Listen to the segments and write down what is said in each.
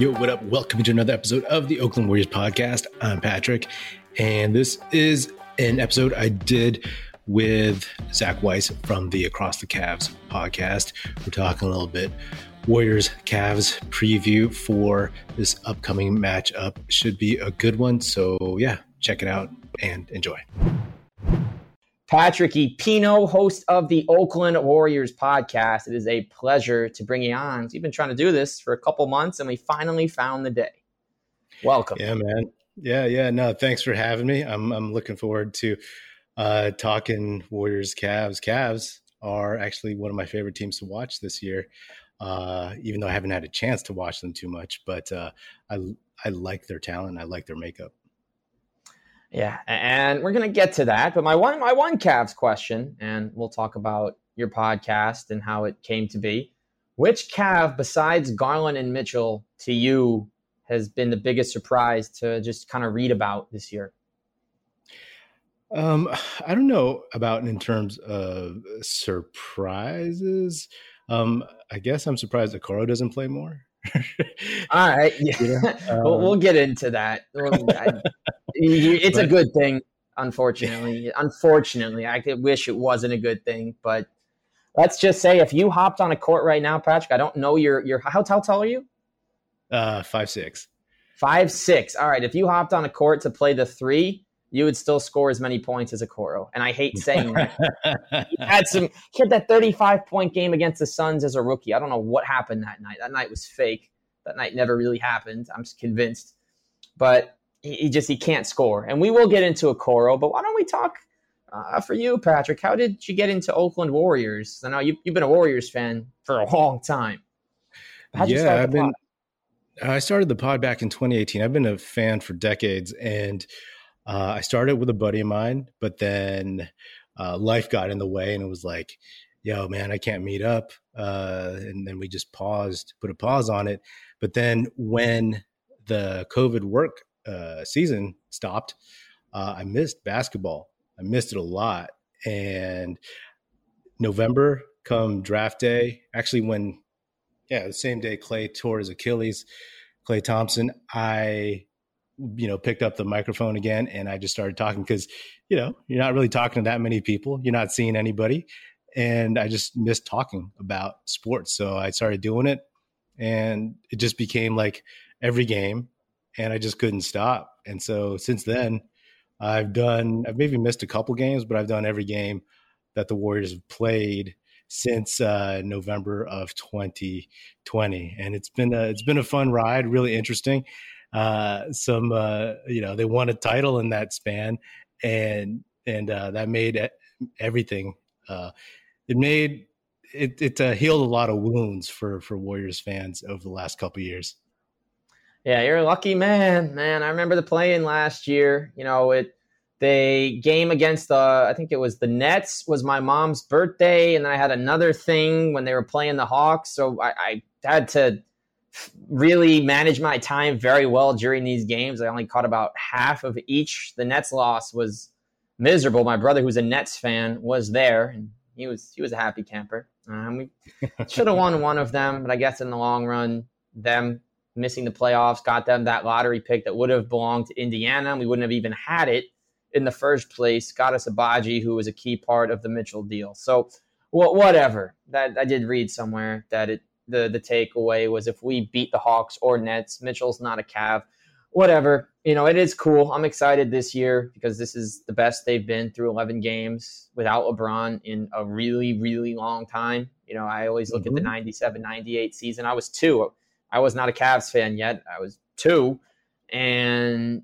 Yo, what up? Welcome to another episode of the Oakland Warriors podcast. I'm Patrick, and this is an episode I did with Zach Weiss from the Across the Cavs podcast. We're talking a little bit Warriors Cavs preview for this upcoming matchup. Should be a good one. So, yeah, check it out and enjoy. Patrick E. Pino, host of the Oakland Warriors podcast. It is a pleasure to bring you on. We've been trying to do this for a couple months and we finally found the day. Welcome. Yeah, man. Yeah, yeah. No, thanks for having me. I'm I'm looking forward to uh talking Warriors Cavs. Cavs are actually one of my favorite teams to watch this year. Uh, even though I haven't had a chance to watch them too much, but uh, I I like their talent. I like their makeup. Yeah, and we're gonna get to that. But my one my one Cavs question, and we'll talk about your podcast and how it came to be. Which Cav besides Garland and Mitchell to you has been the biggest surprise to just kind of read about this year? Um, I don't know about in terms of surprises. Um, I guess I'm surprised that Okoro doesn't play more. All right, yeah, um, we'll, we'll, get into that. it's a good thing, unfortunately. Unfortunately, I wish it wasn't a good thing, but let's just say if you hopped on a court right now, Patrick, I don't know your your how, how tall are you? Uh, five six. Five six. All right. If you hopped on a court to play the three, you would still score as many points as Okoro. And I hate saying that. he had some he had that 35 point game against the Suns as a rookie. I don't know what happened that night. That night was fake. That night never really happened. I'm convinced. But he, he just he can't score. And we will get into Okoro, but why don't we talk uh, for you, Patrick? How did you get into Oakland Warriors? I know you've, you've been a Warriors fan for a long time. How'd yeah, I've been. I started the pod back in 2018. I've been a fan for decades, and uh, I started with a buddy of mine, but then uh, life got in the way, and it was like, "Yo, man, I can't meet up." Uh, and then we just paused, put a pause on it. But then when the COVID work uh, season stopped, uh, I missed basketball. I missed it a lot, and November come draft day, actually when yeah, the same day Klay tore his Achilles, Klay Thompson, I you know, picked up the microphone again and I just started talking because, you know, you're not really talking to that many people. You're not seeing anybody. And I just missed talking about sports. So I started doing it and it just became like every game and I just couldn't stop. And so since then, I've done, I've maybe missed a couple games, but I've done every game that the Warriors have played since uh, November of 2020, and it's been a, it's been a fun ride, really interesting uh, some uh, you know they won a title in that span, and and uh, that made everything. Uh, it made it it uh, healed a lot of wounds for for Warriors fans over the last couple years. Yeah, you're a lucky man, man. I remember the playing last year. You know, it the game against the I think it was the Nets was my mom's birthday, and then I had another thing when they were playing the Hawks, so I, I had to really managed my time very well during these games. I only caught about half of each. The Nets loss was miserable. My brother, who's a Nets fan, was there, and he was he was a happy camper. Um, we should have won one of them, but I guess in the long run, them missing the playoffs got them that lottery pick that would have belonged to Indiana. We wouldn't have even had it in the first place. Got us Agbaji, who was a key part of the Mitchell deal. So, well, whatever. That I did read somewhere that it the the takeaway was if we beat the Hawks or Nets, Mitchell's not a Cav. Whatever, you know, it is cool. I'm excited this year because this is the best they've been through 11 games without LeBron in a really, really long time. You know, I always look mm-hmm. at the mm-hmm. 97 98 season. I was two. I was not a Cavs fan yet. I was two. And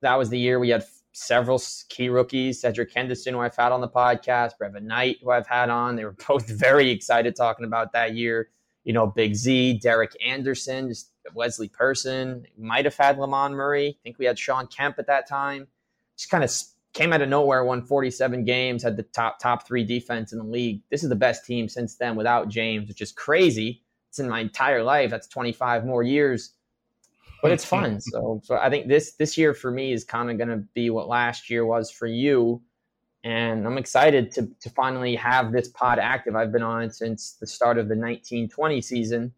that was the year we had several key rookies, Cedric Henderson, who I've had on the podcast, Brevin Knight, who I've had on. They were both very excited talking about that year. You know, Big Z, Derek Anderson, just Wesley Person. Might have had Lamond Murray. I think we had Shawn Kemp at that time. Just kind of came out of nowhere, won 47 games, had the top top three defense in the league. This is the best team since then without James, which is crazy. It's in my entire life. That's 25 more years but it's fun. So, so I think this this year for me is kind of going to be what last year was for you, and I'm excited to to finally have this pod active. I've been on it since the start of the 1920 season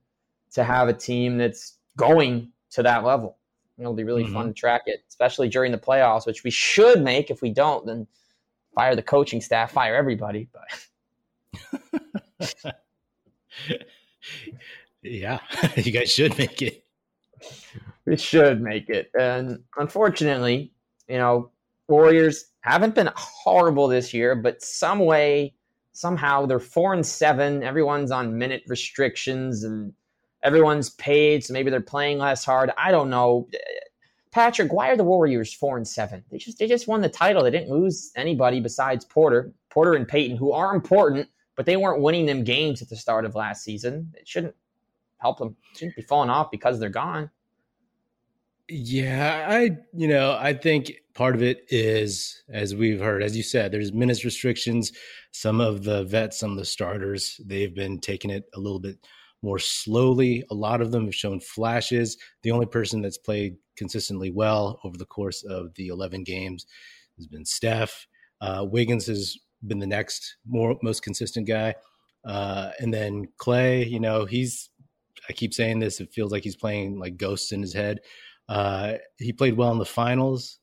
to have a team that's going to that level. It'll be really mm-hmm. fun to track it, especially during the playoffs, which we should make. If we don't, then fire the coaching staff, fire everybody. But yeah, you guys should make it. We should make it. And unfortunately, you know, Warriors haven't been horrible this year, but some way, somehow they're four and seven. Everyone's on minute restrictions and everyone's paid, so maybe they're playing less hard. I don't know. Patrick, why are the Warriors four and seven? They just they just won the title. They didn't lose anybody besides Porter, Porter and Payton, who are important, but they weren't winning them games at the start of last season. It shouldn't help them. Shouldn't be falling off because they're gone. Yeah, I you know I think part of it is as we've heard, as you said, there's minutes restrictions. Some of the vets, some of the starters, they've been taking it a little bit more slowly. A lot of them have shown flashes. The only person that's played consistently well over the course of the 11 games has been Steph. Uh, Wiggins has been the next more most consistent guy. Uh, and then Klay, you know, he's I keep saying this, it feels like he's playing like ghosts in his head. Uh, he played well in the finals.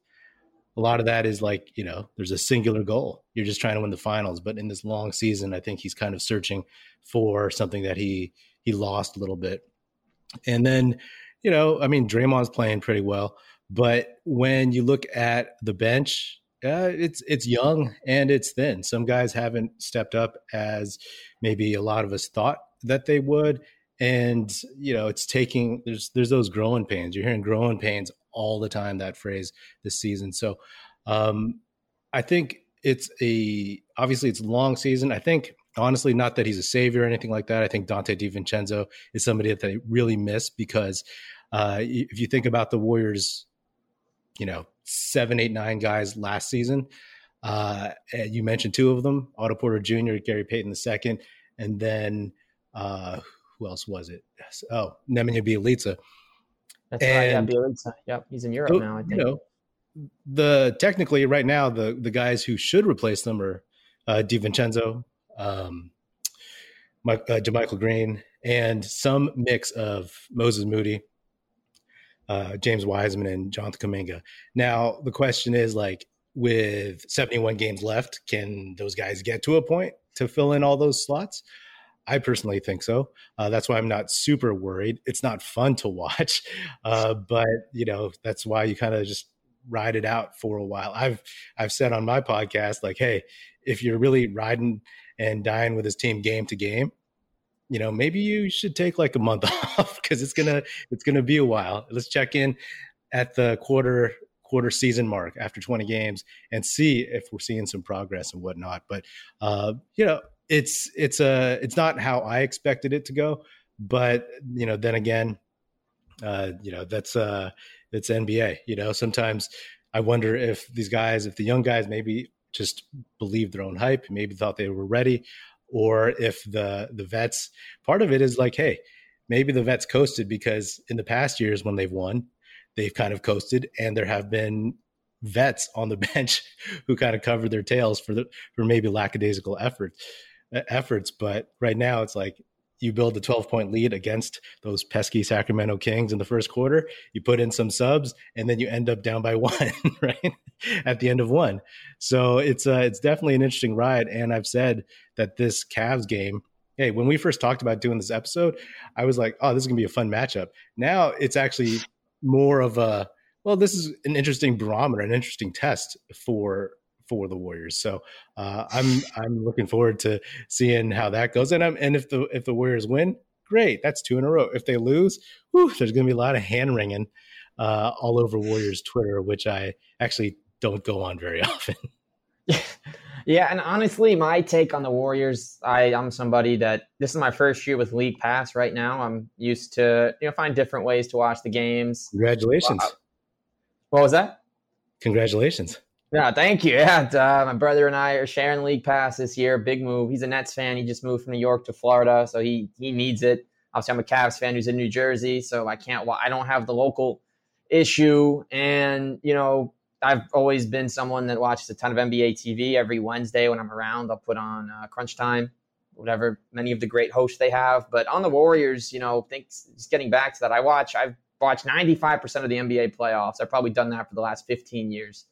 A lot of that is like, you know, there's a singular goal. You're just trying to win the finals. But in this long season, I think he's kind of searching for something that he he lost a little bit. And then, you know, I mean, Draymond's playing pretty well, but when you look at the bench, uh, it's it's young and it's thin. Some guys haven't stepped up as maybe a lot of us thought that they would, and you know, it's taking there's there's those growing pains. You're hearing growing pains all the time. That phrase this season. So, um, I think it's a obviously it's long season. I think honestly, not that he's a savior or anything like that. I think Donte DiVincenzo is somebody that they really miss because uh, if you think about the Warriors, you know, seven, eight, nine guys last season, uh, you mentioned two of them: Otto Porter Jr., Gary Payton II, and then uh, who else was it? Oh, Nemanja Bjelica. That's and, right. Yeah, Bjelica. Yep, he's in Europe so, now. I think. You know, the technically right now the the guys who should replace them are uh, DiVincenzo, um, Mike, uh, JaMychal Green, and some mix of Moses Moody, uh, James Wiseman, and Jonathan Kuminga. Now, the question is like, with 71 games left, can those guys get to a point to fill in all those slots? I personally think so. Uh, that's why I'm not super worried. It's not fun to watch, uh, but you know that's why you kind of just ride it out for a while. I've I've said on my podcast like, hey, if you're really riding and dying with his team game to game, you know, maybe you should take like a month off because it's gonna it's gonna be a while. Let's check in at the quarter quarter season mark after 20 games and see if we're seeing some progress and whatnot. But uh, you know, it's it's a uh, it's not how I expected it to go. But you know, then again, uh, you know, that's uh it's NBA. You know, sometimes I wonder if these guys, if the young guys maybe just believed their own hype, maybe thought they were ready, or if the the vets part of it is like, hey, maybe the vets coasted because in the past years when they've won, they've kind of coasted, and there have been vets on the bench who kind of covered their tails for the for maybe lackadaisical efforts efforts. But right now, it's like you build a 12 point lead against those pesky Sacramento Kings in the first quarter. You put in some subs, and then you end up down by one, right at the end of one. So it's uh, it's definitely an interesting ride. And I've said that this Cavs game. Hey, when we first talked about doing this episode, I was like, "Oh, this is gonna be a fun matchup." Now it's actually more of a well, this is an interesting barometer, an interesting test for for the Warriors. So uh, I'm I'm looking forward to seeing how that goes. And I'm, and if the if the Warriors win, great, that's two in a row. If they lose, whew, there's going to be a lot of hand wringing uh, all over Warriors Twitter, which I actually don't go on very often. yeah, and honestly, my take on the Warriors, I, I'm somebody that this is my first year with League Pass. Right now, I'm used to you know find different ways to watch the games. Congratulations! Uh, what was that? Congratulations! Yeah, thank you. Yeah, uh, my brother and I are sharing league pass this year. Big move. He's a Nets fan. He just moved from New York to Florida, so he he needs it. Obviously, I'm a Cavs fan who's in New Jersey, so I can't. I don't have the local issue, and you know, I've always been someone that watches a ton of NBA TV every Wednesday when I'm around. I'll put on uh, Crunch Time, whatever many of the great hosts they have. But on the Warriors, you know, thanks. just getting back to that, I watch. I've watched 95% of the NBA playoffs. I've probably done that for the last 15 years.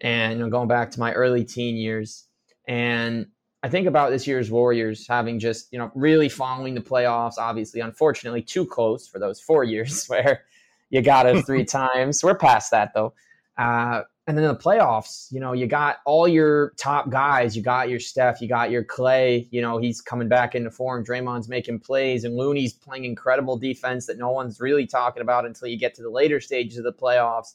And you know, going back to my early teen years. And I think about this year's Warriors having just, you know, really following the playoffs, obviously, unfortunately, too close for those four years where you got it three times. We're past that, though. Uh, and then in the playoffs, you know, you got all your top guys. You got your Steph, you got your Klay. You know, he's coming back into form. Draymond's making plays, and Looney's playing incredible defense that no one's really talking about until you get to the later stages of the playoffs.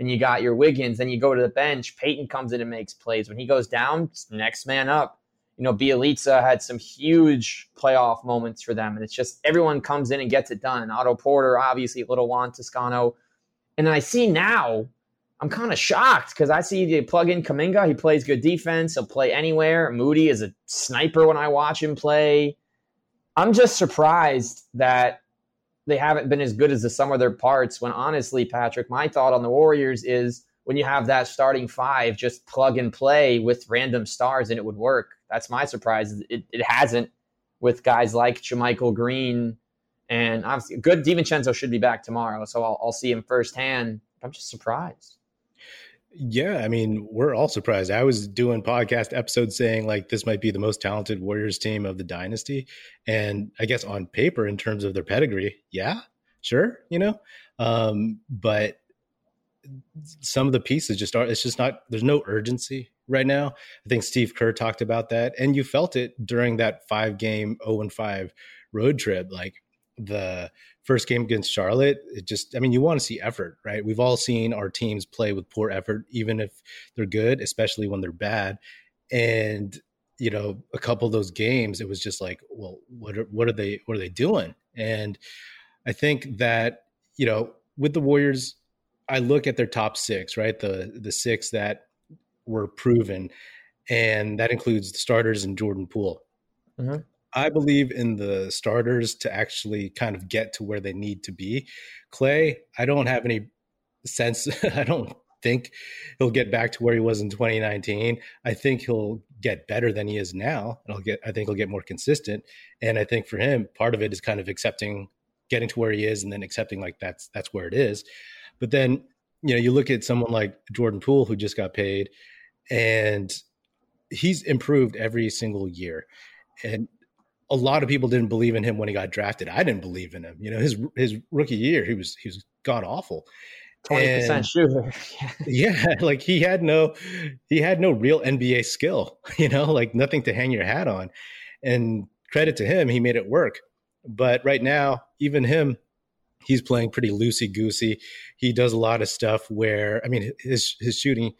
And you got your Wiggins. Then you go to the bench. Payton comes in and makes plays. When he goes down, next man up. You know, Bjelica had some huge playoff moments for them, and it's just everyone comes in and gets it done. Otto Porter, obviously, little Juan Toscano, and then I see now I'm kind of shocked because I see they plug in Kuminga. He plays good defense. He'll play anywhere. Moody is a sniper when I watch him play. I'm just surprised that they haven't been as good as the sum of their parts. When honestly, Patrick, my thought on the Warriors is when you have that starting five, just plug and play with random stars and it would work. That's my surprise. It, it hasn't with guys like JaMychal Green. And obviously, good DiVincenzo should be back tomorrow. So I'll, I'll see him firsthand. I'm just surprised. Yeah, I mean, we're all surprised. I was doing podcast episodes saying like this might be the most talented Warriors team of the dynasty, and I guess on paper, in terms of their pedigree, yeah, sure, you know, um, but some of the pieces just are. It's just not. There's no urgency right now. I think Steve Kerr talked about that, and you felt it during that five game zero oh and five road trip. Like the first game against Charlotte, it just, I mean, you want to see effort, right? We've all seen our teams play with poor effort, even if they're good, especially when they're bad. And, you know, a couple of those games, it was just like, well, what are, what are they, what are they doing? And I think that, you know, with the Warriors, I look at their top six, right? The, the six that were proven, and that includes the starters and Jordan Poole. Mm-hmm. I believe in the starters to actually kind of get to where they need to be. Klay, I don't have any sense. I don't think he'll get back to where he was in 2019. I think he'll get better than he is now, and I'll get. I think he'll get more consistent. And I think for him, part of it is kind of accepting, getting to where he is, and then accepting like that's that's where it is. But then you know you look at someone like Jordan Poole who just got paid, and he's improved every single year. And a lot of people didn't believe in him when he got drafted. I didn't believe in him. You know, his his rookie year, he was he was god awful. Twenty percent shooter. yeah, like he had no he had no real NBA skill. You know, like nothing to hang your hat on. And credit to him, he made it work. But right now, even him, he's playing pretty loosey goosey. He does a lot of stuff where I mean, his his shooting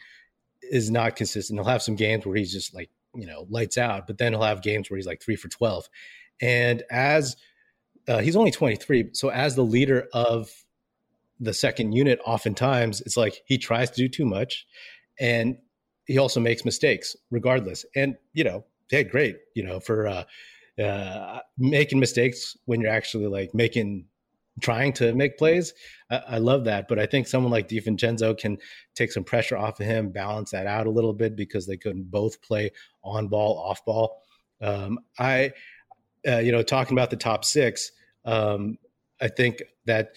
is not consistent. He'll have some games where he's just like you know lights out but then he'll have games where he's like three for 12 and as uh, he's only 23 so as the leader of the second unit oftentimes it's like he tries to do too much and he also makes mistakes regardless. And you know hey great you know for uh, uh, making mistakes when you're actually like making trying to make plays. I, I, love that. But I think someone like DiVincenzo can take some pressure off of him, balance that out a little bit because they couldn't both play on ball, off ball. Um, I, uh, you know, talking about the top six, um, I think that,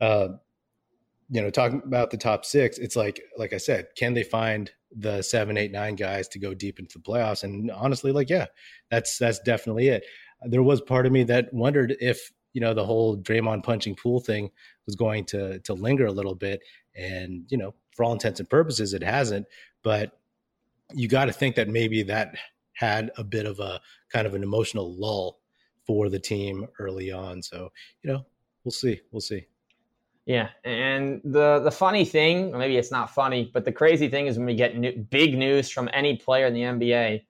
uh, you know, talking about the top six, it's like, like I said, can they find the seven, eight, nine guys to go deep into the playoffs? And honestly, like, yeah, that's that's definitely it. There was part of me that wondered if you know the whole Draymond punching Poole thing was going to to linger a little bit, and you know for all intents and purposes it hasn't. But you got to think that maybe that had a bit of a kind of an emotional lull for the team early on. So you know we'll see, we'll see. Yeah, and the the funny thing, maybe it's not funny, but the crazy thing is when we get new, big news from any player in the NBA,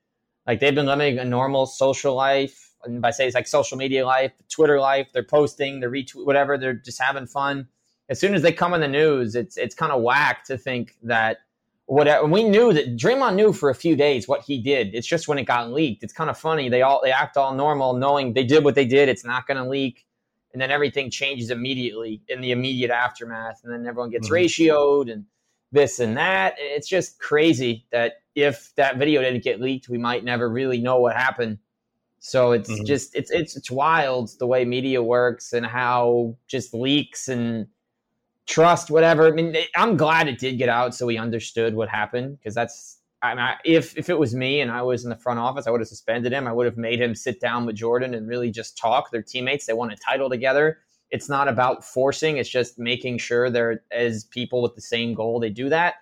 like they've been living a normal social life and by say it's like social media life, Twitter life, they're posting, they're retweet, whatever, they're just having fun. As soon as they come in the news, it's it's kind of whack to think that whatever. We knew that Draymond knew for a few days what he did. It's just when it got leaked. It's kind of funny. They all they act all normal, knowing they did what they did. It's not going to leak, and then everything changes immediately in the immediate aftermath, and then everyone gets mm-hmm. ratioed and this and that. It's just crazy that if that video didn't get leaked, we might never really know what happened so it's mm-hmm. just it's it's it's wild the way media works and how just leaks and trust, whatever. I mean, I'm glad it did get out so we understood what happened because that's. I mean, if if it was me and I was in the front office, I would have suspended him. I would have made him sit down with Jordan and really just talk. Their teammates, they won a title together. It's not about forcing; it's just making sure they're as people with the same goal. They do that.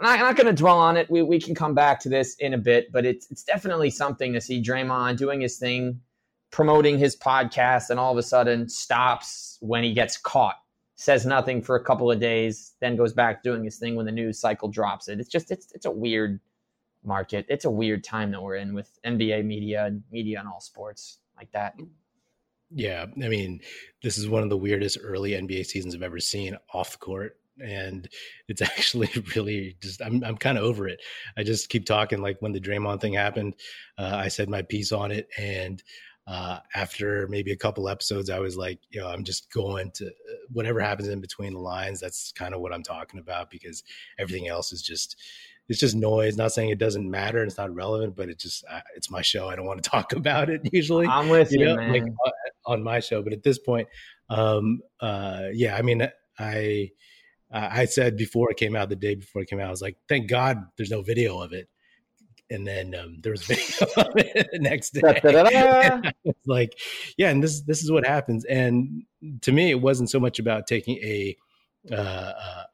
I'm not, going to dwell on it. We, we can come back to this in a bit, but it's it's definitely something to see Draymond doing his thing, promoting his podcast, and all of a sudden stops when he gets caught says nothing for a couple of days, then goes back doing his thing when the news cycle drops it. It's just it's it's a weird market. It's a weird time that we're in with NBA media and media and all sports like that. Yeah, I mean, this is one of the weirdest early NBA seasons I've ever seen off the court and it's actually really just I'm I'm kind of over it. I just keep talking like when the Draymond thing happened, uh, I said my piece on it, and uh, after maybe a couple episodes, I was like, you know, I'm just going to uh, whatever happens in between the lines. That's kind of what I'm talking about because everything else is just it's just noise. Not saying it doesn't matter, and it's not relevant, but it just uh, it's my show. I don't want to talk about it usually. I'm with you, you know, man. Like on my show, but at this point, um, uh, yeah, I mean, I. I said before it came out, the day before it came out, I was like, "Thank God there's no video of it and then um, there was video the next day. like, yeah, and this this is what happens. And to me, it wasn't so much about taking a, uh,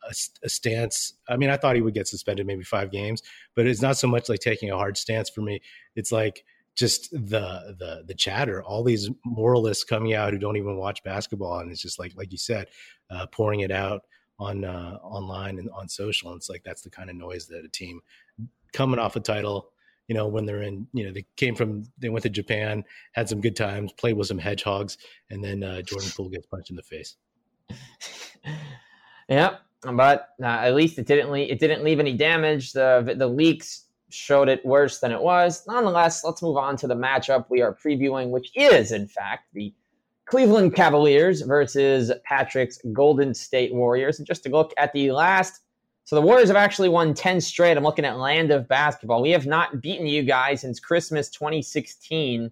a a stance. I mean, I thought he would get suspended maybe five games, but it's not so much like taking a hard stance for me. It's like just the the the chatter, all these moralists coming out who don't even watch basketball, and it's just like like you said, uh, pouring it out on uh, online and on social. And it's like that's the kind of noise that a team coming off a title, you know, when they're in, you know, they came from, they went to Japan, had some good times, played with some hedgehogs, and then uh, Jordan Poole gets punched in the face. yeah, but uh, at least it didn't leave, it didn't leave any damage. The the leaks showed it worse than it was. Nonetheless, let's move on to the matchup we are previewing, which is in fact the Cleveland Cavaliers versus Patrick's Golden State Warriors. And just to look at the last so the Warriors have actually won 10 straight. I'm looking at Land of Basketball. We have not beaten you guys since Christmas 2016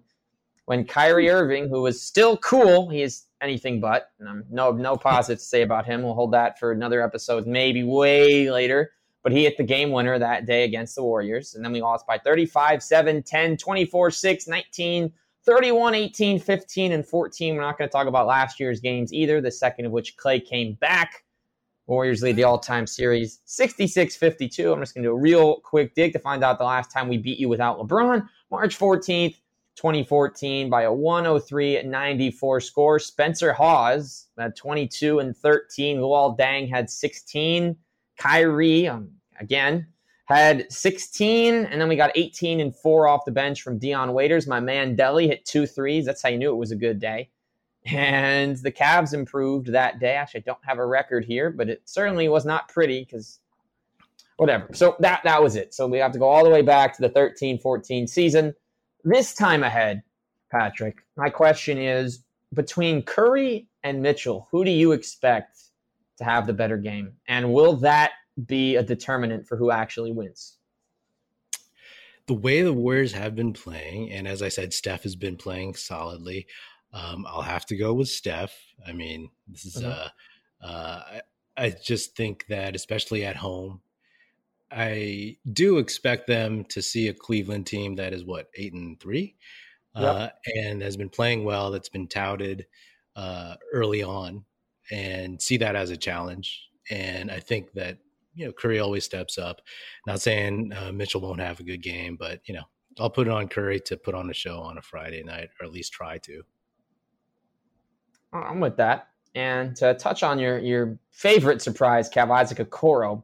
when Kyrie Irving, who was still cool, he is anything but. no, no positive to say about him. We'll hold that for another episode, maybe way later. But he hit the game winner that day against the Warriors. And then we lost by 35, 7, 10, 24, 6, 19, 31, 18, 15, and 14. We're not going to talk about last year's games either, the second of which Klay came back. Warriors lead the all time series 66 52. I'm just going to do a real quick dig to find out the last time we beat you without LeBron. March 14th, 2014, by a 103 94 score. Spencer Hawes had 22 and 13. Luol Deng had 16. Kyrie, um, again, had 16. And then we got 18 and 4 off the bench from Dion Waiters. My man Delly hit two threes. That's how you knew it was a good day. And the Cavs improved that day. Actually, I don't have a record here, but it certainly was not pretty because whatever. So that that was it. So we have to go all the way back to the 13-14 season. This time ahead, Patrick, my question is between Curry and Mitchell, who do you expect to have the better game? And will that be a determinant for who actually wins? The way the Warriors have been playing, and as I said, Steph has been playing solidly. Um, I'll have to go with Steph. I mean, this is uh, uh, I, I just think that especially at home, I do expect them to see a Cleveland team that is what eight and three, yep. uh, and has been playing well. That's been touted uh, early on, and see that as a challenge. And I think that you know Curry always steps up. Not saying uh, Mitchell won't have a good game, but you know I'll put it on Curry to put on a show on a Friday night, or at least try to. I'm with that. And to touch on your your favorite surprise, Cav Isaac Okoro,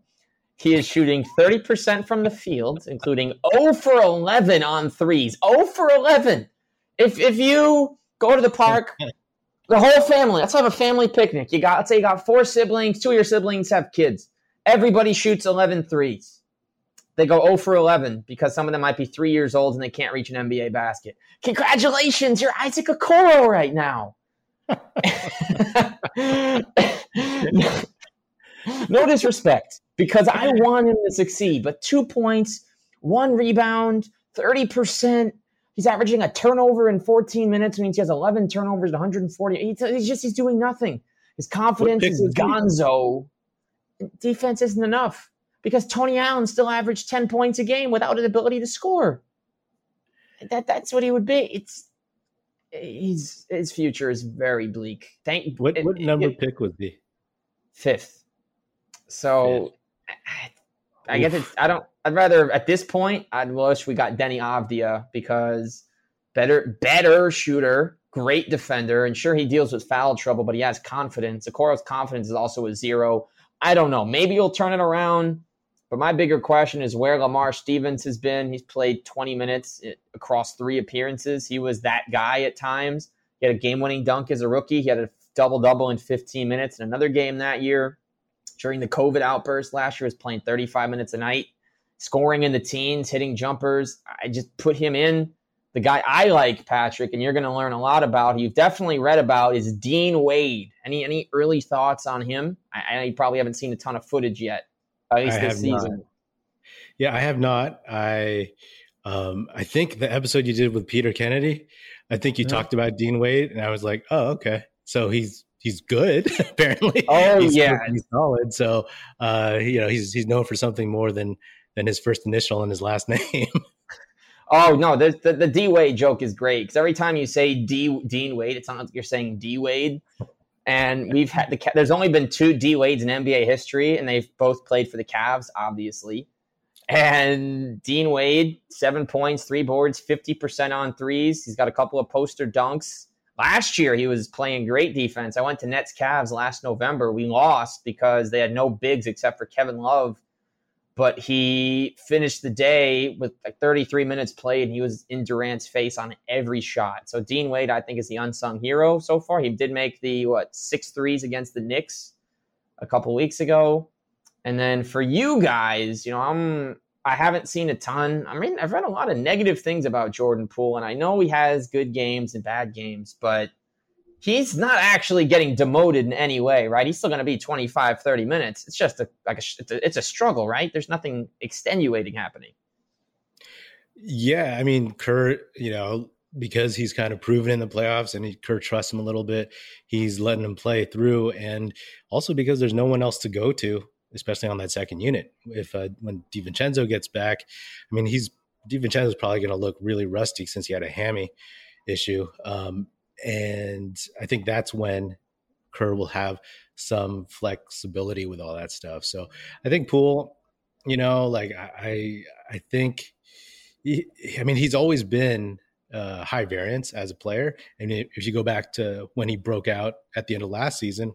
he is shooting 30% from the field, including 0 for 11 on threes. 0 for 11. If if you go to the park, the whole family, let's have a family picnic. You got let's say you got four siblings, two of your siblings have kids. Everybody shoots 11 threes. They go 0 for 11 because some of them might be three years old and they can't reach an NBA basket. Congratulations, you're Isaac Okoro right now. no disrespect, because I want him to succeed. But two points, one rebound, 30%. He's averaging a turnover in 14 minutes, means he has 11 turnovers, 140. He's, he's just he's doing nothing. His confidence is gonzo. Defense isn't enough because Tony Allen still averaged 10 points a game without an ability to score. That that's what he would be. It's he's his future is very bleak. Thank what what it, number it, pick was he? Fifth. So Fifth. I, I guess it's I don't I'd rather at this point I'd wish we got Deni Avdija because better better shooter, great defender, and sure he deals with foul trouble, but he has confidence. Okoro's confidence is also a zero. I don't know. Maybe he'll turn it around. But my bigger question is where Lamar Stevens has been. He's played 20 minutes eh, across three appearances. He was that guy at times. He had a game winning dunk as a rookie. He had a double double in 15 minutes in another game that year. During the COVID outburst last year, was playing 35 minutes a night, scoring in the teens, hitting jumpers. I just put him in. The guy I like, Patrick, and you're going to learn a lot about, you've definitely read about, is Dean Wade. Any any early thoughts on him? I, I you probably haven't seen a ton of footage yet at least I this season. Not. Yeah, I have not. I um, I think the episode you did with Peter Kennedy, I think you mm-hmm. talked about Dean Wade, and I was like, oh, okay, so he's he's good apparently. Oh he's yeah, he's solid. So uh, you know, he's he's known for something more than than his first initial and his last name. Oh no, the, the, the D Wade joke is great because every time you say D Dean Wade, it sounds like you're saying D Wade. And we've had the there's only been two D Wades in NBA history, and they've both played for the Cavs, obviously. And Dean Wade, seven points, three boards, 50% on threes. He's got a couple of poster dunks. Last year, he was playing great defense. I went to Nets Cavs last November. We lost because they had no bigs except for Kevin Love but he finished the day with like 33 minutes played and he was in Durant's face on every shot. So Dean Wade, I think, is the unsung hero so far. He did make the what six threes against the Knicks a couple weeks ago. And then for you guys, you know, I'm I haven't seen a ton. I mean, I've read a lot of negative things about Jordan Poole, and I know he has good games and bad games, but he's not actually getting demoted in any way, right? He's still going to be 25, 30 minutes. It's just a like a, it's a, it's a struggle, right? There's nothing extenuating happening. Yeah, I mean, Kerr, you know, because he's kind of proven in the playoffs and he, Kerr trusts him a little bit, he's letting him play through, and also because there's no one else to go to, especially on that second unit. If uh, when Divincenzo gets back, I mean, he's Divincenzo's probably going to look really rusty since he had a hammy issue. Um, and I think that's when Kerr will have some flexibility with all that stuff. So I think Poole, you know, like I I think he, I mean he's always been uh, high variance as a player, and if you go back to when he broke out at the end of last season,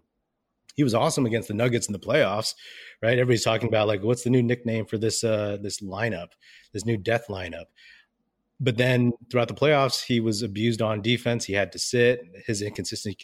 he was awesome against the Nuggets in the playoffs, right? Everybody's talking about like what's the new nickname for this uh, this lineup, this new death lineup but then throughout the playoffs, he was abused on defense. He had to sit. His inconsistency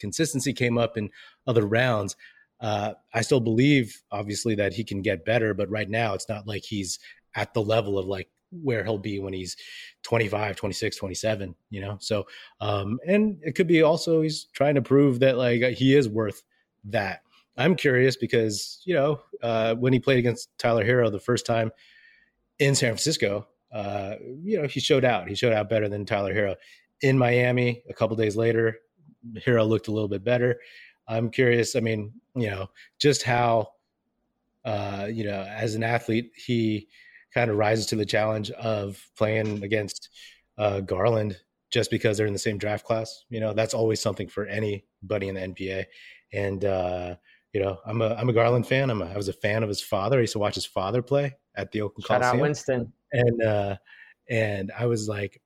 consistency came up in other rounds. Uh, I still believe, obviously, that he can get better, but right now it's not like he's at the level of like where he'll be when he's 25, 26, 27, you know? So, um, and it could be also he's trying to prove that like he is worth that. I'm curious because, you know, uh, when he played against Tyler Herro the first time in San Francisco, uh, you know, he showed out. He showed out better than Tyler Herro. In Miami, a couple days later, Herro looked a little bit better. I'm curious. I mean, you know, just how, uh, you know, as an athlete, he kind of rises to the challenge of playing against uh, Garland just because they're in the same draft class. You know, that's always something for anybody in the NBA. And uh, you know, I'm a I'm a Garland fan. I'm a, I was a fan of his father. I used to watch his father play at the Oakland Shout Coliseum. out Winston and uh and I was like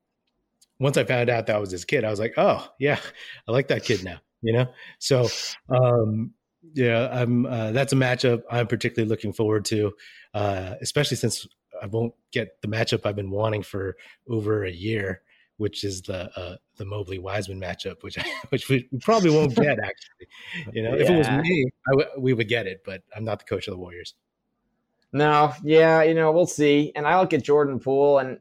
once I found out that was his kid, I was like, oh yeah, I like that kid now, you know. So, um, yeah, I'm. Uh, that's a matchup I'm particularly looking forward to, uh, especially since I won't get the matchup I've been wanting for over a year, which is the uh, the Mobley Wiseman matchup, which which we probably won't get actually. You know, yeah. if it was me, w- we would get it, but I'm not the coach of the Warriors. No, yeah, you know, we'll see. And I look at Jordan Poole, and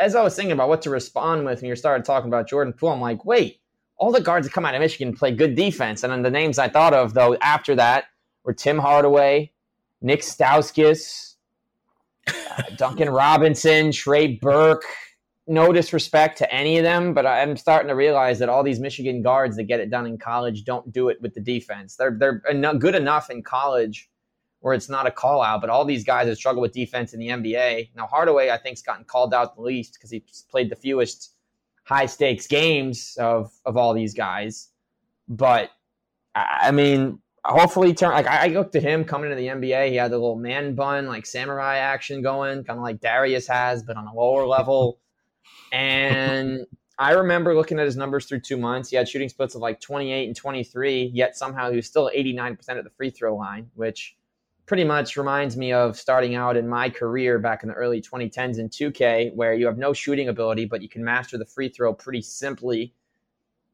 as I was thinking about what to respond with when you started talking about Jordan Poole, I'm like, wait, all the guards that come out of Michigan play good defense. And then the names I thought of, though, after that were Tim Hardaway, Nick Stauskas, uh, Duncan Robinson, Trey Burke, no disrespect to any of them, but I'm starting to realize that all these Michigan guards that get it done in college don't do it with the defense. They're they're good enough in college where it's not a call out, but all these guys that struggle with defense in the NBA. Now Hardaway, I think, has gotten called out the least because he played the fewest high stakes games of of all these guys. But I mean, hopefully turn like I, looked at him coming into the NBA. He had the little man bun, like samurai action going, kind of like Darius has, but on a lower level. and I remember looking at his numbers through two months. He had shooting splits of like 28 and 23, yet somehow he was still 89% at the free throw line, which pretty much reminds me of starting out in my career back in the early 2010s in 2K, where you have no shooting ability, but you can master the free throw pretty simply.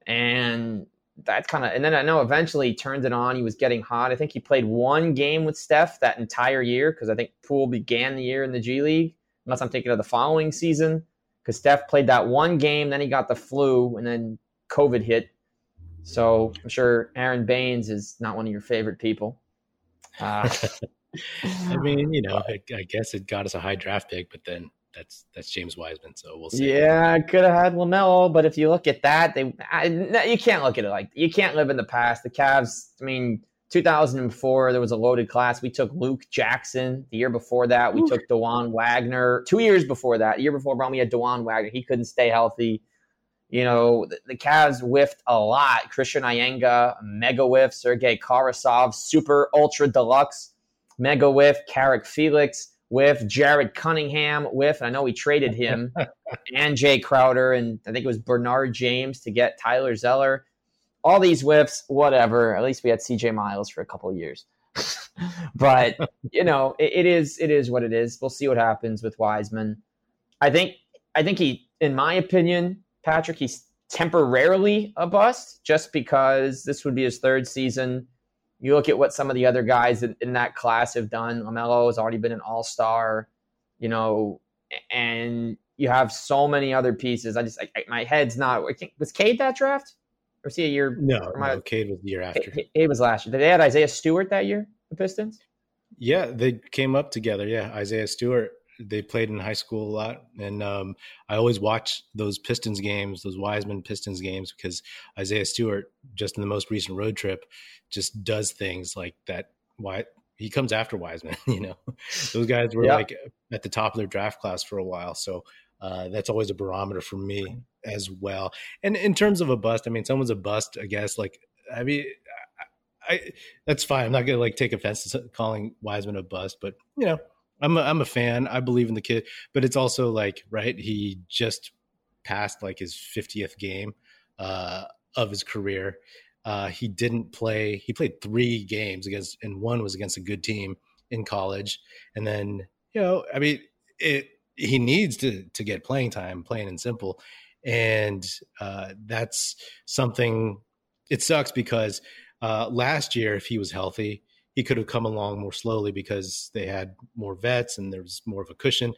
And that's kind of, and then I know eventually he turned it on. He was getting hot. I think he played one game with Steph that entire year because I think Poole began the year in the G League, unless I'm thinking of the following season. Because Steph played that one game, then he got the flu, and then COVID hit. So I'm sure Aron Baynes is not one of your favorite people. Uh, I mean, you know, I, I guess it got us a high draft pick, but then that's that's James Wiseman. So we'll see. Yeah, I could have had LaMelo, but if you look at that, they I, you can't look at it like you can't live in the past. The Cavs. I mean, 2004 there was a loaded class. We took Luke Jackson. The year before that, we Ooh. took Dajuan Wagner. Two years before that, year before Brown, we had Dajuan Wagner. He couldn't stay healthy. You know, the, the Cavs whiffed a lot. Christian Eyenga, mega whiff. Sergey Karasev, super ultra deluxe, mega whiff. Carrick Felix with Jared Cunningham, with I know we traded him and Jae Crowder, and I think it was Bernard James to get Tyler Zeller. All these whiffs, whatever. At least we had CJ Miles for a couple years. but you know, it, it is it is what it is. We'll see what happens with Wiseman. I think I think he, in my opinion, Patrick, he's temporarily a bust just because this would be his third season you look at what some of the other guys in, in that class have done. LaMelo has already been an All Star, you know, and you have so many other pieces. I just I, my head's not. Was Cade that draft? Or was he a year? No, my, no Cade was the year after. Cade was last year. Did they had Isaiah Stewart that year? The Pistons. Yeah, they came up together. Yeah, Isaiah Stewart. They played in high school a lot, and um, I always watch those Pistons games, those Wiseman Pistons games, because Isaiah Stewart, just in the most recent road trip, just does things like that. Why he comes after Wiseman, you know, those guys were like at the top of their draft class for a while. So uh, that's always a barometer for me as well. And in terms of a bust, I mean, someone's a bust, I guess. Like, I mean, I, I that's fine. I'm not gonna like take offense to calling Wiseman a bust, but you know, I'm a, I'm a fan. I believe in the kid, but it's also like right. He just passed like his 50th game uh, of his career, uh, he didn't play. He played three games against, and one was against a good team in college. And then, you know, I mean, it. He needs to to get playing time, plain and simple. And uh, that's something. It sucks because uh, last year, if he was healthy, he could have come along more slowly because they had more vets and there was more of a cushion.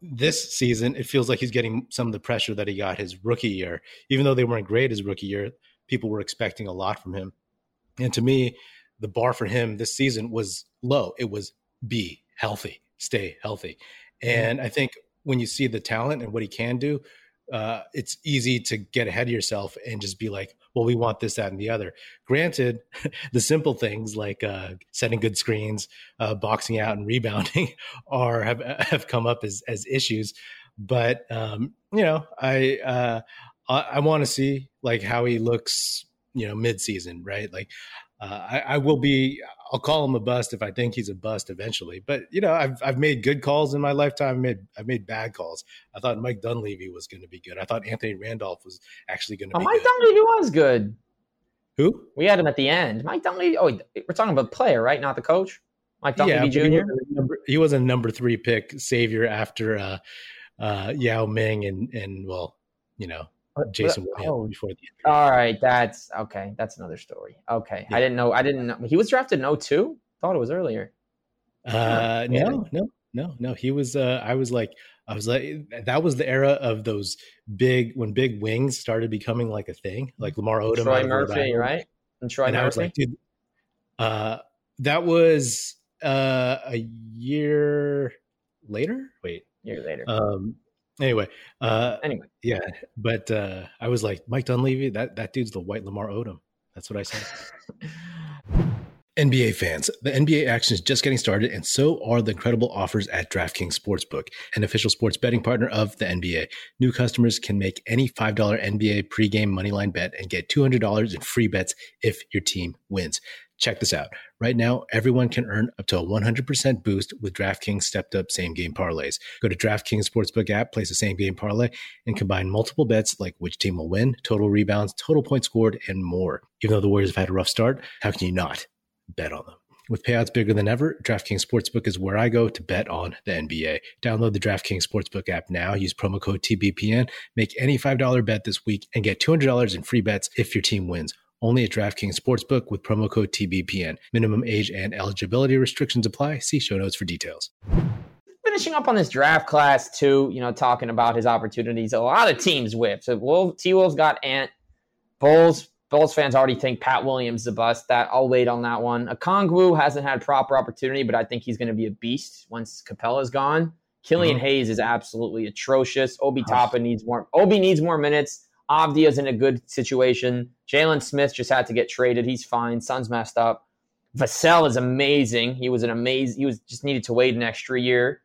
This season, it feels like he's getting some of the pressure that he got his rookie year, even though they weren't great his rookie year people were expecting a lot from him. And to me, the bar for him this season was low. It was be healthy, stay healthy. And I think when you see the talent and what he can do, uh, it's easy to get ahead of yourself and just be like, well, we want this, that, and the other. Granted, the simple things like uh, setting good screens, uh, boxing out, and rebounding are have have come up as as issues. But um, you know, I uh, I, I want to see like how he looks, you know, mid-season, right? Like, uh, I, I, will be. I'll call him a bust if I think he's a bust eventually. But you know, I've I've made good calls in my lifetime. I've made I've made bad calls. I thought Mike Dunleavy was going to be good. I thought Anthony Randolph was actually going to. Be Oh, be Mike good. Dunleavy was good. Who? We had him at the end. Mike Dunleavy. Oh, we're talking about player, right? Not the coach. Mike Dunleavy yeah, Jr. He was, number, he was a number three pick savior after uh, uh, Yao Ming and and well, you know, Jason oh, before the injury. All right, that's okay. That's another story. Okay, yeah. I didn't know. I didn't know he was drafted in 02? Thought it was earlier. Uh, no, no, no, no. He was. Uh, I was like, I was like, that was the era of those big when big wings started becoming like a thing, like Lamar Odom, Troy Murphy, right? And Troy and Murphy. I was like, dude, uh, that was uh, a year later. Wait, year later. Um, Anyway, uh, anyway, yeah, but uh, I was like Mike Dunleavy. That that dude's the white Lamar Odom. That's what I said. NBA fans, the NBA action is just getting started, and so are the incredible offers at DraftKings Sportsbook, an official sports betting partner of the NBA. New customers can make any $5 NBA pregame moneyline bet and get $200 in free bets if your team wins. Check this out. Right now, everyone can earn up to a 100% boost with DraftKings stepped up same game parlays. Go to DraftKings Sportsbook app, place a same game parlay, and combine multiple bets like which team will win, total rebounds, total points scored, and more. Even though the Warriors have had a rough start, how can you not? Bet on them. With payouts bigger than ever, DraftKings Sportsbook is where I go to bet on the NBA. Download the DraftKings Sportsbook app now. Use promo code TBPN. Make any $5 bet this week and get $200 in free bets if your team wins. Only at DraftKings Sportsbook with promo code TBPN. Minimum age and eligibility restrictions apply. See show notes for details. Finishing up on this draft class, too, you know, talking about his opportunities. A lot of teams whipped. So T Wolves got Ant. Bulls Bulls fans already think Pat Williams is a bust. That I'll wait on that one. Okongwu hasn't had proper opportunity, but I think he's going to be a beast once Capela's gone. Killian mm-hmm. Hayes is absolutely atrocious. Obi Toppin needs more. Obi needs more minutes. Avdija's in a good situation. Jalen Smith just had to get traded. He's fine. Sun's messed up. Vassell is amazing. He was an amazing. He was just needed to wait an extra year.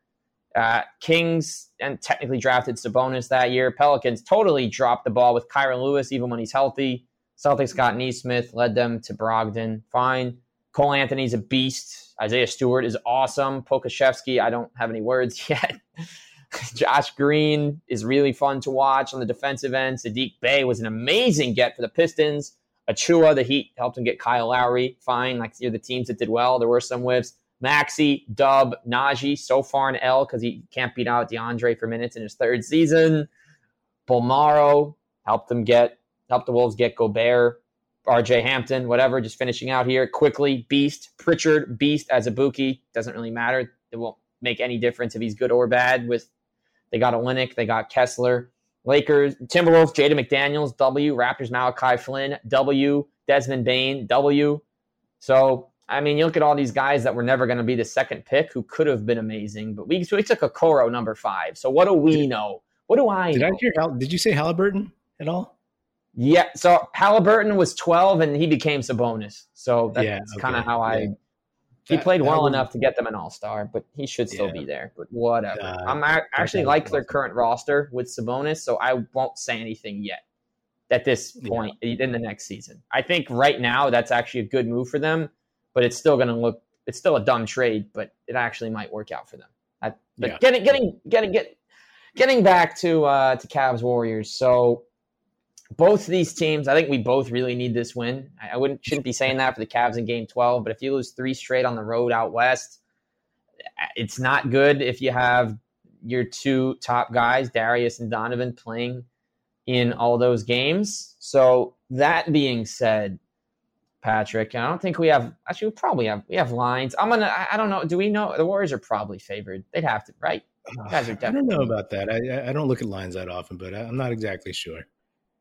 Uh, Kings and technically drafted Sabonis that year. Pelicans totally dropped the ball with Kira Lewis even when he's healthy. Celtics got Nesmith, led them to Brogdon. Fine. Cole Anthony's a beast. Isaiah Stewart is awesome. Pokusevski, I don't have any words yet. Josh Green is really fun to watch on the defensive end. Saddiq Bey was an amazing get for the Pistons. Achiuwa, the Heat helped him get Kyle Lowry. Fine. Like you're the teams that did well. There were some whiffs. Maxi, Dub, Naji, so far an L because he can't beat out DeAndre for minutes in his third season. Bolmaro helped them get help the Wolves get Gobert, RJ Hampton, whatever, just finishing out here quickly. Beast, Pritchard, Beast Azubuike. Doesn't really matter. It won't make any difference if he's good or bad. With they got Olynyk, they got Kessler. Lakers, Timberwolves, Jaden McDaniels, W. Raptors, Malachi Flynn, W. Desmond Bane, W. So, I mean, you look at all these guys that were never going to be the second pick who could have been amazing, but we, so we took Okoro number five. So, what do we know? What do I did know? I hear, did you say Halliburton at all? Yeah, so Halliburton was 12 and he became Sabonis. So that's yeah, kind of how I. Yeah. He that, played well enough to get them an All Star, but he should still yeah. be there. But whatever. Uh, I'm I actually like their current roster with Sabonis, so I won't say anything yet at this point in the next season. I think right now that's actually a good move for them, but it's still going to look. It's still a dumb trade, but it actually might work out for them. I, but getting getting getting get getting back to uh, to Cavs Warriors. So both these teams, I think we both really need this win. I wouldn't shouldn't be saying that for the Cavs in Game 12, but if you lose three straight on the road out west, it's not good if you have your two top guys, Darius and Donovan, playing in all those games. So that being said, Patrick, I don't think we have. Actually, we probably have. We have lines. I'm gonna. I, I don't know. Do we know the Warriors are probably favored? They'd have to, right? You guys are definitely. I don't know about that. I I don't look at lines that often, but I'm not exactly sure.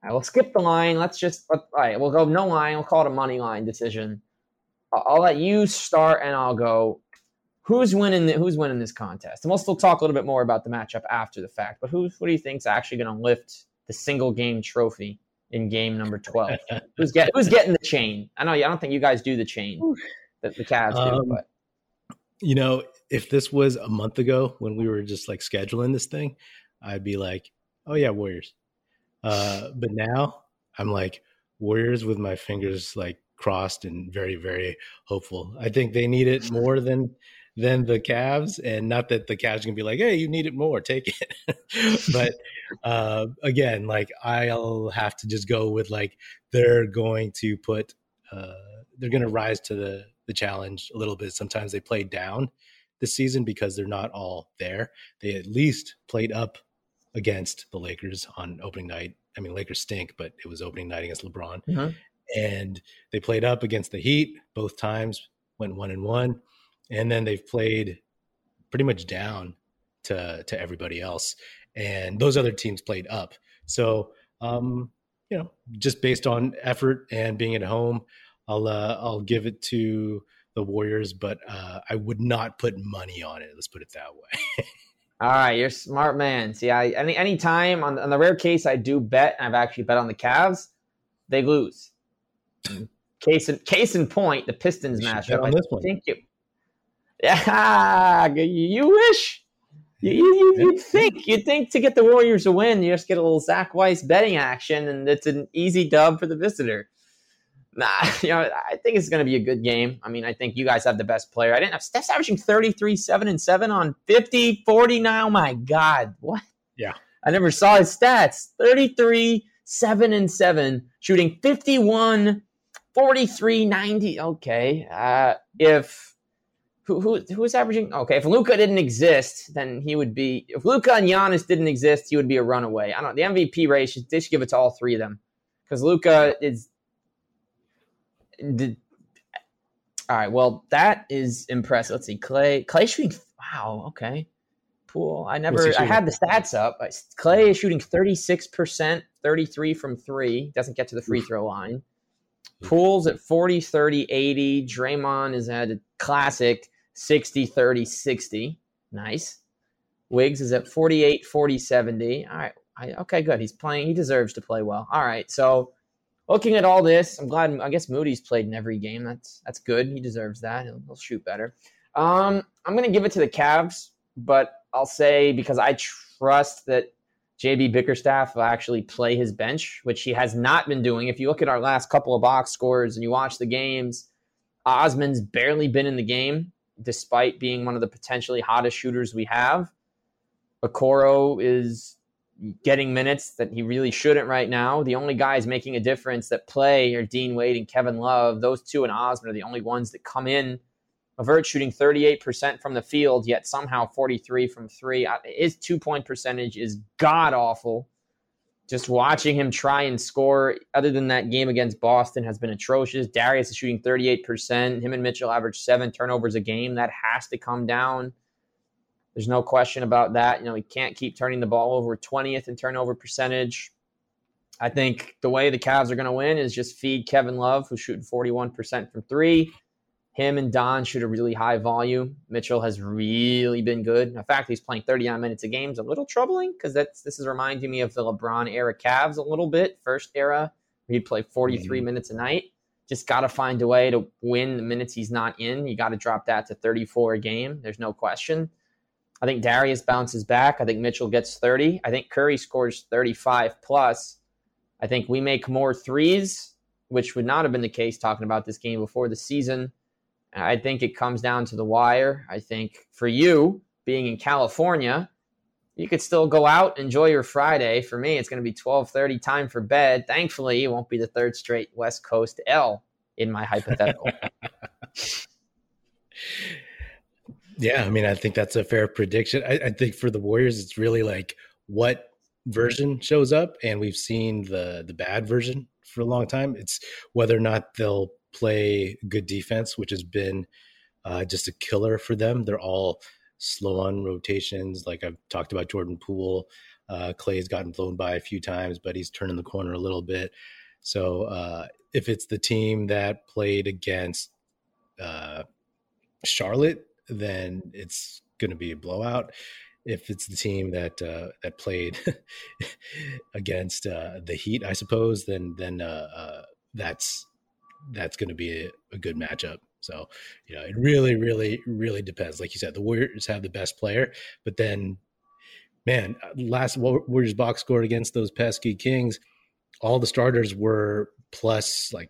Right, we'll skip the line. Let's just all right. We'll go no line. We'll call it a money line decision. I'll let you start, and I'll go. Who's winning? The, who's winning this contest? And we'll still talk a little bit more about the matchup after the fact. But who's what do you think's actually going to lift the single game trophy in game number twelve? who's get Who's getting the chain? I know. I don't think you guys do the chain that the Cavs do, um, but you know, if this was a month ago when we were just like scheduling this thing, I'd be like, "Oh yeah, Warriors." Uh, but now I'm like Warriors with my fingers like crossed and very, very hopeful. I think they need it more than than the Cavs, and not that the Cavs can be like, "Hey, you need it more, take it." but uh, again, like I'll have to just go with like they're going to put, uh, they're going to rise to the the challenge a little bit. Sometimes they play down this season because they're not all there. They at least played up against the Lakers on opening night. I mean, Lakers stink, but it was opening night against LeBron. Mm-hmm. And they played up against the Heat both times, went one and one. And then they've played pretty much down to to everybody else. And those other teams played up. So um, you know, just based on effort and being at home, I'll uh, I'll give it to the Warriors, but uh, I would not put money on it. Let's put it that way. All right, you're smart man. See, I any any time on, on the rare case I do bet, I've actually bet on the Cavs, they lose. Case in case in point, the Pistons matchup. I one. think you. Yeah, you wish. You, you, you think you think to get the Warriors a win, you just get a little Zach Weiss betting action, and it's an easy dub for the visitor. Nah, you know, I think it's going to be a good game. I mean, I think you guys have the best player. I didn't have Steph's averaging 33, 7, and 7 on 50, 40 now. My God, what? Yeah. I never saw his stats. 33, 7, and 7, shooting 51, 43, 90. Okay. Uh, if who, who who is averaging? Okay, if Luka didn't exist, then he would be. If Luka and Giannis didn't exist, he would be a runaway. I don't. The MVP race, they should give it to all three of them because Luka is did, all right. Well, that is impressive. Let's see. Klay. Klay shooting. Wow. Okay. Poole. I never. I had the stats up. Klay is shooting thirty six percent, thirty three from three. Doesn't get to the free throw line. Poole's at 40, 30, 80. Draymond is at a classic 60, 30, 60. Nice. Wiggs is at 48, 40, 70. All right. I, okay, good. He's playing. He deserves to play well. All right. So looking at all this, I'm glad. I guess Moody's played in every game. That's that's good. He deserves that. He'll, he'll shoot better. Um, I'm going to give it to the Cavs, but I'll say because I trust that JB Bickerstaff will actually play his bench, which he has not been doing. If you look at our last couple of box scores and you watch the games, Osman's barely been in the game, despite being one of the potentially hottest shooters we have. Okoro is getting minutes that he really shouldn't right now. The only guys making a difference that play are Dean Wade and Kevin Love. Those two and Osman are the only ones that come in. LeVert shooting 38% from the field, yet somehow 43 from three. Uh, his two point percentage is god awful. Just watching him try and score, other than that game against Boston, has been atrocious. Darius is shooting 38%. Him and Mitchell average seven turnovers a game. That has to come down. There's no question about that. You know, he can't keep turning the ball over 20th in turnover percentage. I think the way the Cavs are going to win is just feed Kevin Love, who's shooting 41% from three. Him and Don shoot a really high volume. Mitchell has really been good. In fact, he's playing 39 minutes a game is a little troubling because that's this is reminding me of the LeBron era Cavs a little bit. First era, he'd play 43 mm-hmm. minutes a night. Just got to find a way to win the minutes he's not in. You got to drop that to 34 a game. There's no question. I think Darius bounces back. I think Mitchell gets 30. I think Curry scores 35 plus. I think we make more threes, which would not have been the case talking about this game before the season. I think it comes down to the wire. I think for you, being in California, you could still go out, enjoy your Friday. For me, it's going to be 12:30 time for bed. Thankfully, it won't be the third straight West Coast L in my hypothetical. Yeah, I mean, I think that's a fair prediction. I, I, think for the Warriors, it's really like what version shows up, and we've seen the the bad version for a long time. It's whether or not they'll play good defense, which has been uh, just a killer for them. They're all slow on rotations, like I've talked about Jordan Poole. Uh, Klay's gotten blown by a few times, but he's turning the corner a little bit. So uh, if it's the team that played against uh, Charlotte then it's going to be a blowout. If it's the team that uh, that played against uh, the Heat, I suppose, then then uh, uh that's that's going to be a, a, good matchup. So you know, it really, really, really depends. Like you said, the Warriors have the best player, but then, man, last Warriors box scored against those pesky Kings. All the starters were plus like,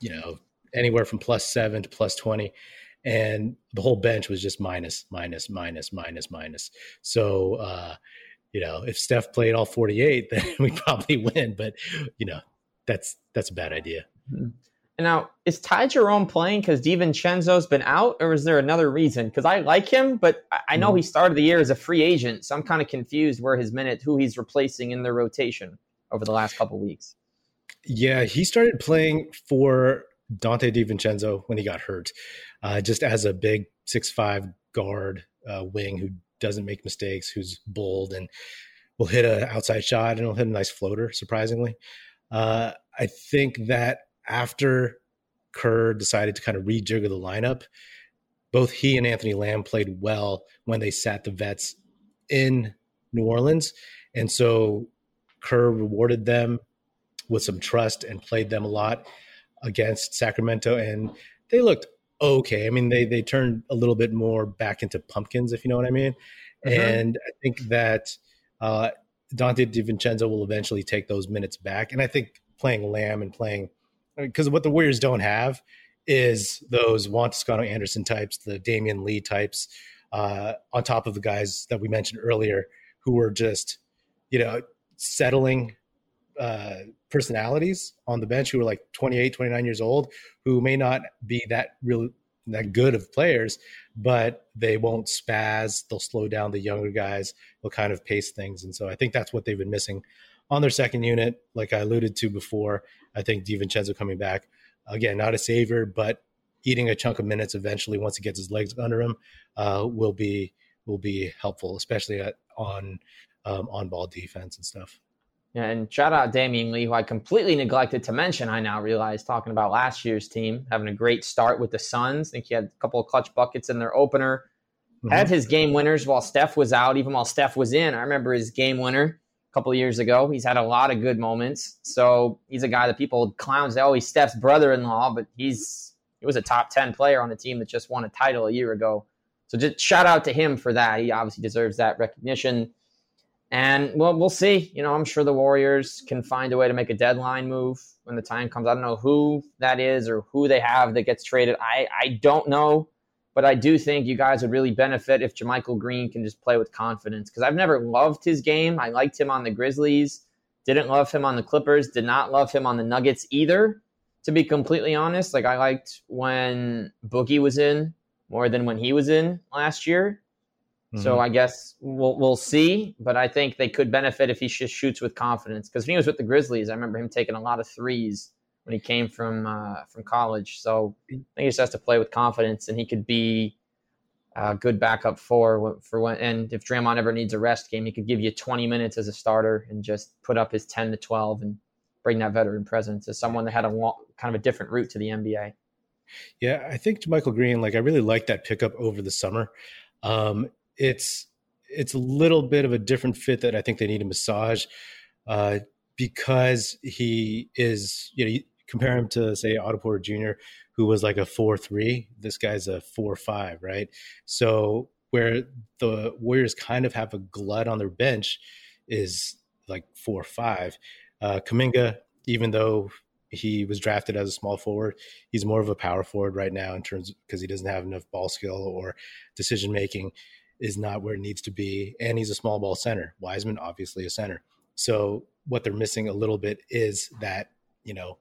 you know, anywhere from plus seven to plus twenty and the whole bench was just minus, minus, minus, minus, minus. So, uh, you know, if Steph played all 48, then we probably win. But you know, that's that's a bad idea. And now, is Ty Jerome playing because DiVincenzo's been out, or is there another reason? Because I like him, but I know mm-hmm. he started the year as a free agent, so I'm kind of confused where his minute, who he's replacing in the rotation over the last couple weeks. Yeah, he started playing for Donte DiVincenzo when he got hurt, uh, just as a big six five guard uh, wing who doesn't make mistakes, who's bold and will hit an outside shot and he'll hit a nice floater. Surprisingly, uh, I think that after Kerr decided to kind of rejigger the lineup, both he and Anthony Lamb played well when they sat the vets in New Orleans. And so Kerr rewarded them with some trust and played them a lot against Sacramento. And they looked okay. I mean, they they turned a little bit more back into pumpkins, if you know what I mean. Mm-hmm. And I think that uh, Donte DiVincenzo will eventually take those minutes back. And I think playing Lamb and playing because what the Warriors don't have is those Juan Toscano Anderson types, the Damion Lee types, uh, on top of the guys that we mentioned earlier who were just, you know, settling uh, personalities on the bench who are like 28, 29 years old, who may not be that real that good of players, but they won't spaz. They'll slow down the younger guys. They'll kind of pace things. And so I think that's what they've been missing on their second unit. Like I alluded to before, I think DiVincenzo coming back again, not a savior, but eating a chunk of minutes eventually once he gets his legs under him uh, will be will be helpful, especially at, on um, on ball defense and stuff. And shout out Damion Lee, who I completely neglected to mention. I now realize talking about last year's team having a great start with the Suns. I think he had a couple of clutch buckets in their opener. Mm-hmm. Had his game winners while Steph was out, even while Steph was in. I remember his game winner a couple years ago. He's had a lot of good moments. So he's a guy that people clowns. They always Steph's brother-in-law, but he's he was a top ten player on the team that just won a title a year ago. So just shout out to him for that. He obviously deserves that recognition. And well, we'll see. You know, I'm sure the Warriors can find a way to make a deadline move when the time comes. I don't know who that is or who they have that gets traded. I I don't know. But I do think you guys would really benefit if JaMychal Green can just play with confidence because I've never loved his game. I liked him on the Grizzlies, didn't love him on the Clippers, did not love him on the Nuggets either. To be completely honest, like I liked when Boogie was in more than when he was in last year. Mm-hmm. So I guess we'll we'll see, but I think they could benefit if he just shoots with confidence. Because when he was with the Grizzlies, I remember him taking a lot of threes when he came from uh, from college. So I think he just has to play with confidence, and he could be a good backup for for when. And if Draymond ever needs a rest game, he could give you 20 minutes as a starter and just put up his 10 to 12 and bring that veteran presence as someone that had a long, kind of a different route to the NBA. Yeah, I think JaMychal Green, like I really like that pickup over the summer. Um, it's it's a little bit of a different fit that I think they need a massage uh, because he is, you know, compare him to say Otto Porter Jr., who was like a four three. This guy's a four five, right? So where the Warriors kind of have a glut on their bench is like four five. Uh, Kuminga, even though he was drafted as a small forward, he's more of a power forward right now in terms because he doesn't have enough ball skill or decision making is not where it needs to be, and he's a small ball center. Wiseman, obviously, a center. So what they're missing a little bit is that you know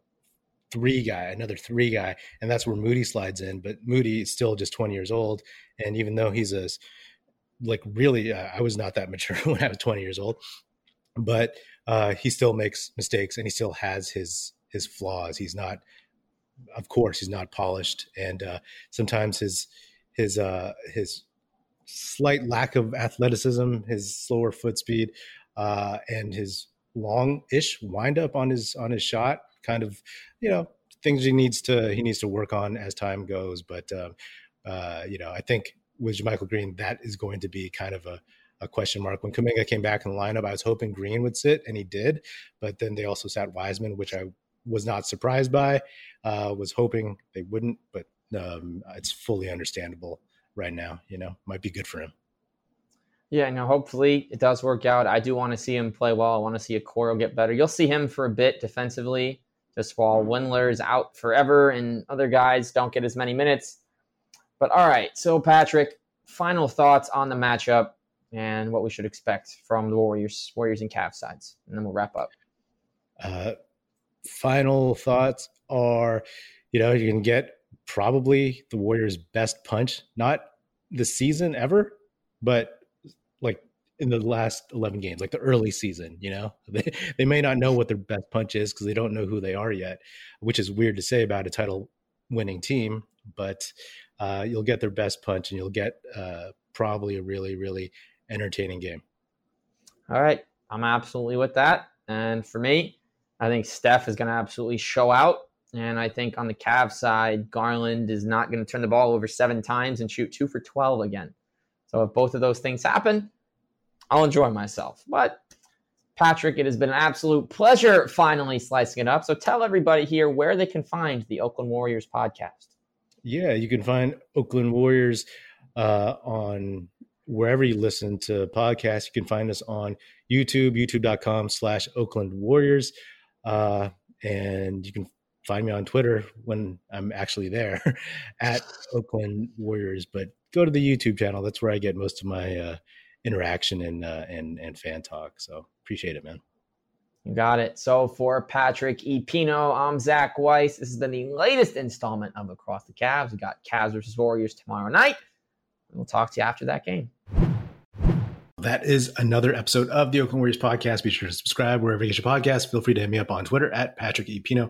three guy, another three guy, and that's where Moody slides in. But Moody is still just 20 years old, and even though he's a like really, uh, I was not that mature when I was 20 years old, but uh, he still makes mistakes and he still has his his flaws. He's not, of course, he's not polished, and uh, sometimes his his uh, his slight lack of athleticism, his slower foot speed, uh, and his long-ish windup on his on his shot kind of, you know, things he needs to he needs to work on as time goes. But uh, uh, you know, I think with Michael Green, that is going to be kind of a, a question mark. When Kuminga came back in the lineup, I was hoping Green would sit, and he did. But then they also sat Wiseman, which I was not surprised by. Uh, was hoping they wouldn't, but um, it's fully understandable right now. You know, might be good for him. Yeah, no, hopefully it does work out. I do want to see him play well. I want to see Okoro get better. You'll see him for a bit defensively just while Windler is out forever and other guys don't get as many minutes. But all right, so Patrick, final thoughts on the matchup and what we should expect from the Warriors, Warriors and Cavs sides, and then we'll wrap up. Uh, final thoughts are, you know, you can get probably the Warriors' best punch, not the season ever, but like in the last 11 games, like the early season, you know, they, they may not know what their best punch is because they don't know who they are yet, which is weird to say about a title winning team, but uh, you'll get their best punch and you'll get uh, probably a really, really entertaining game. All right. I'm absolutely with that. And for me, I think Steph is going to absolutely show out. And I think on the Cavs side, Garland is not going to turn the ball over seven times and shoot two for 12 again. So if both of those things happen, I'll enjoy myself. But Patrick, it has been an absolute pleasure finally slicing it up. So tell everybody here where they can find the Oakland Warriors podcast. Yeah, you can find Oakland Warriors uh, on wherever you listen to podcasts. You can find us on YouTube, youtube.com slash Oakland Warriors. Uh, and you can find me on Twitter when I'm actually there at Oakland Warriors. But go to the YouTube channel. That's where I get most of my uh, interaction and, uh, and, and fan talk. So appreciate it, man. You got it. So for Patrick Epino, I'm Zach Weiss. This is the latest installment of Across the Cavs. We got Cavs versus Warriors tomorrow night. We'll talk to you after that game. That is another episode of the Oakland Warriors podcast. Be sure to subscribe wherever you get your podcast. Feel free to hit me up on Twitter at Patrick Epino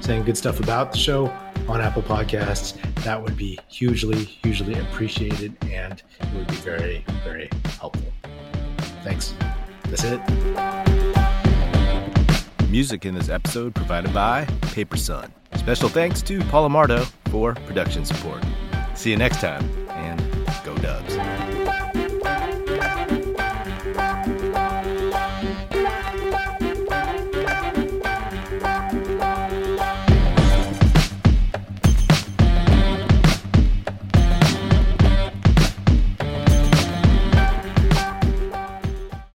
saying good stuff about the show on Apple Podcasts, that would be hugely, hugely appreciated and it would be very, very helpful. Thanks. That's it. Music in this episode provided by Paper Sun. Special thanks to Paul Amardo for production support. See you next time, and go Dubs.